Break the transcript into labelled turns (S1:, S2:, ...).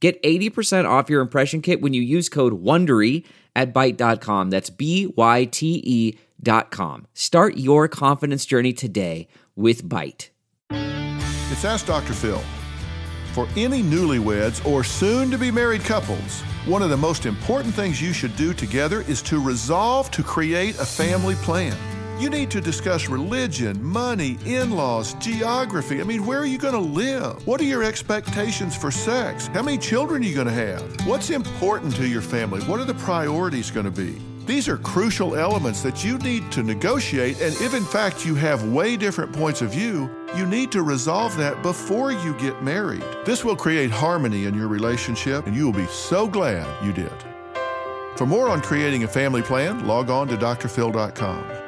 S1: Get 80% off your impression kit when you use code WONDERY at Byte.com. That's B-Y-T-E dot com. Start your confidence journey today with Byte.
S2: It's Ask Dr. Phil. For any newlyweds or soon-to-be married couples, one of the most important things you should do together is to resolve to create a family plan. You need to discuss religion, money, in laws, geography. I mean, where are you going to live? What are your expectations for sex? How many children are you going to have? What's important to your family? What are the priorities going to be? These are crucial elements that you need to negotiate, and if in fact you have way different points of view, you need to resolve that before you get married. This will create harmony in your relationship, and you will be so glad you did. For more on creating a family plan, log on to drphil.com.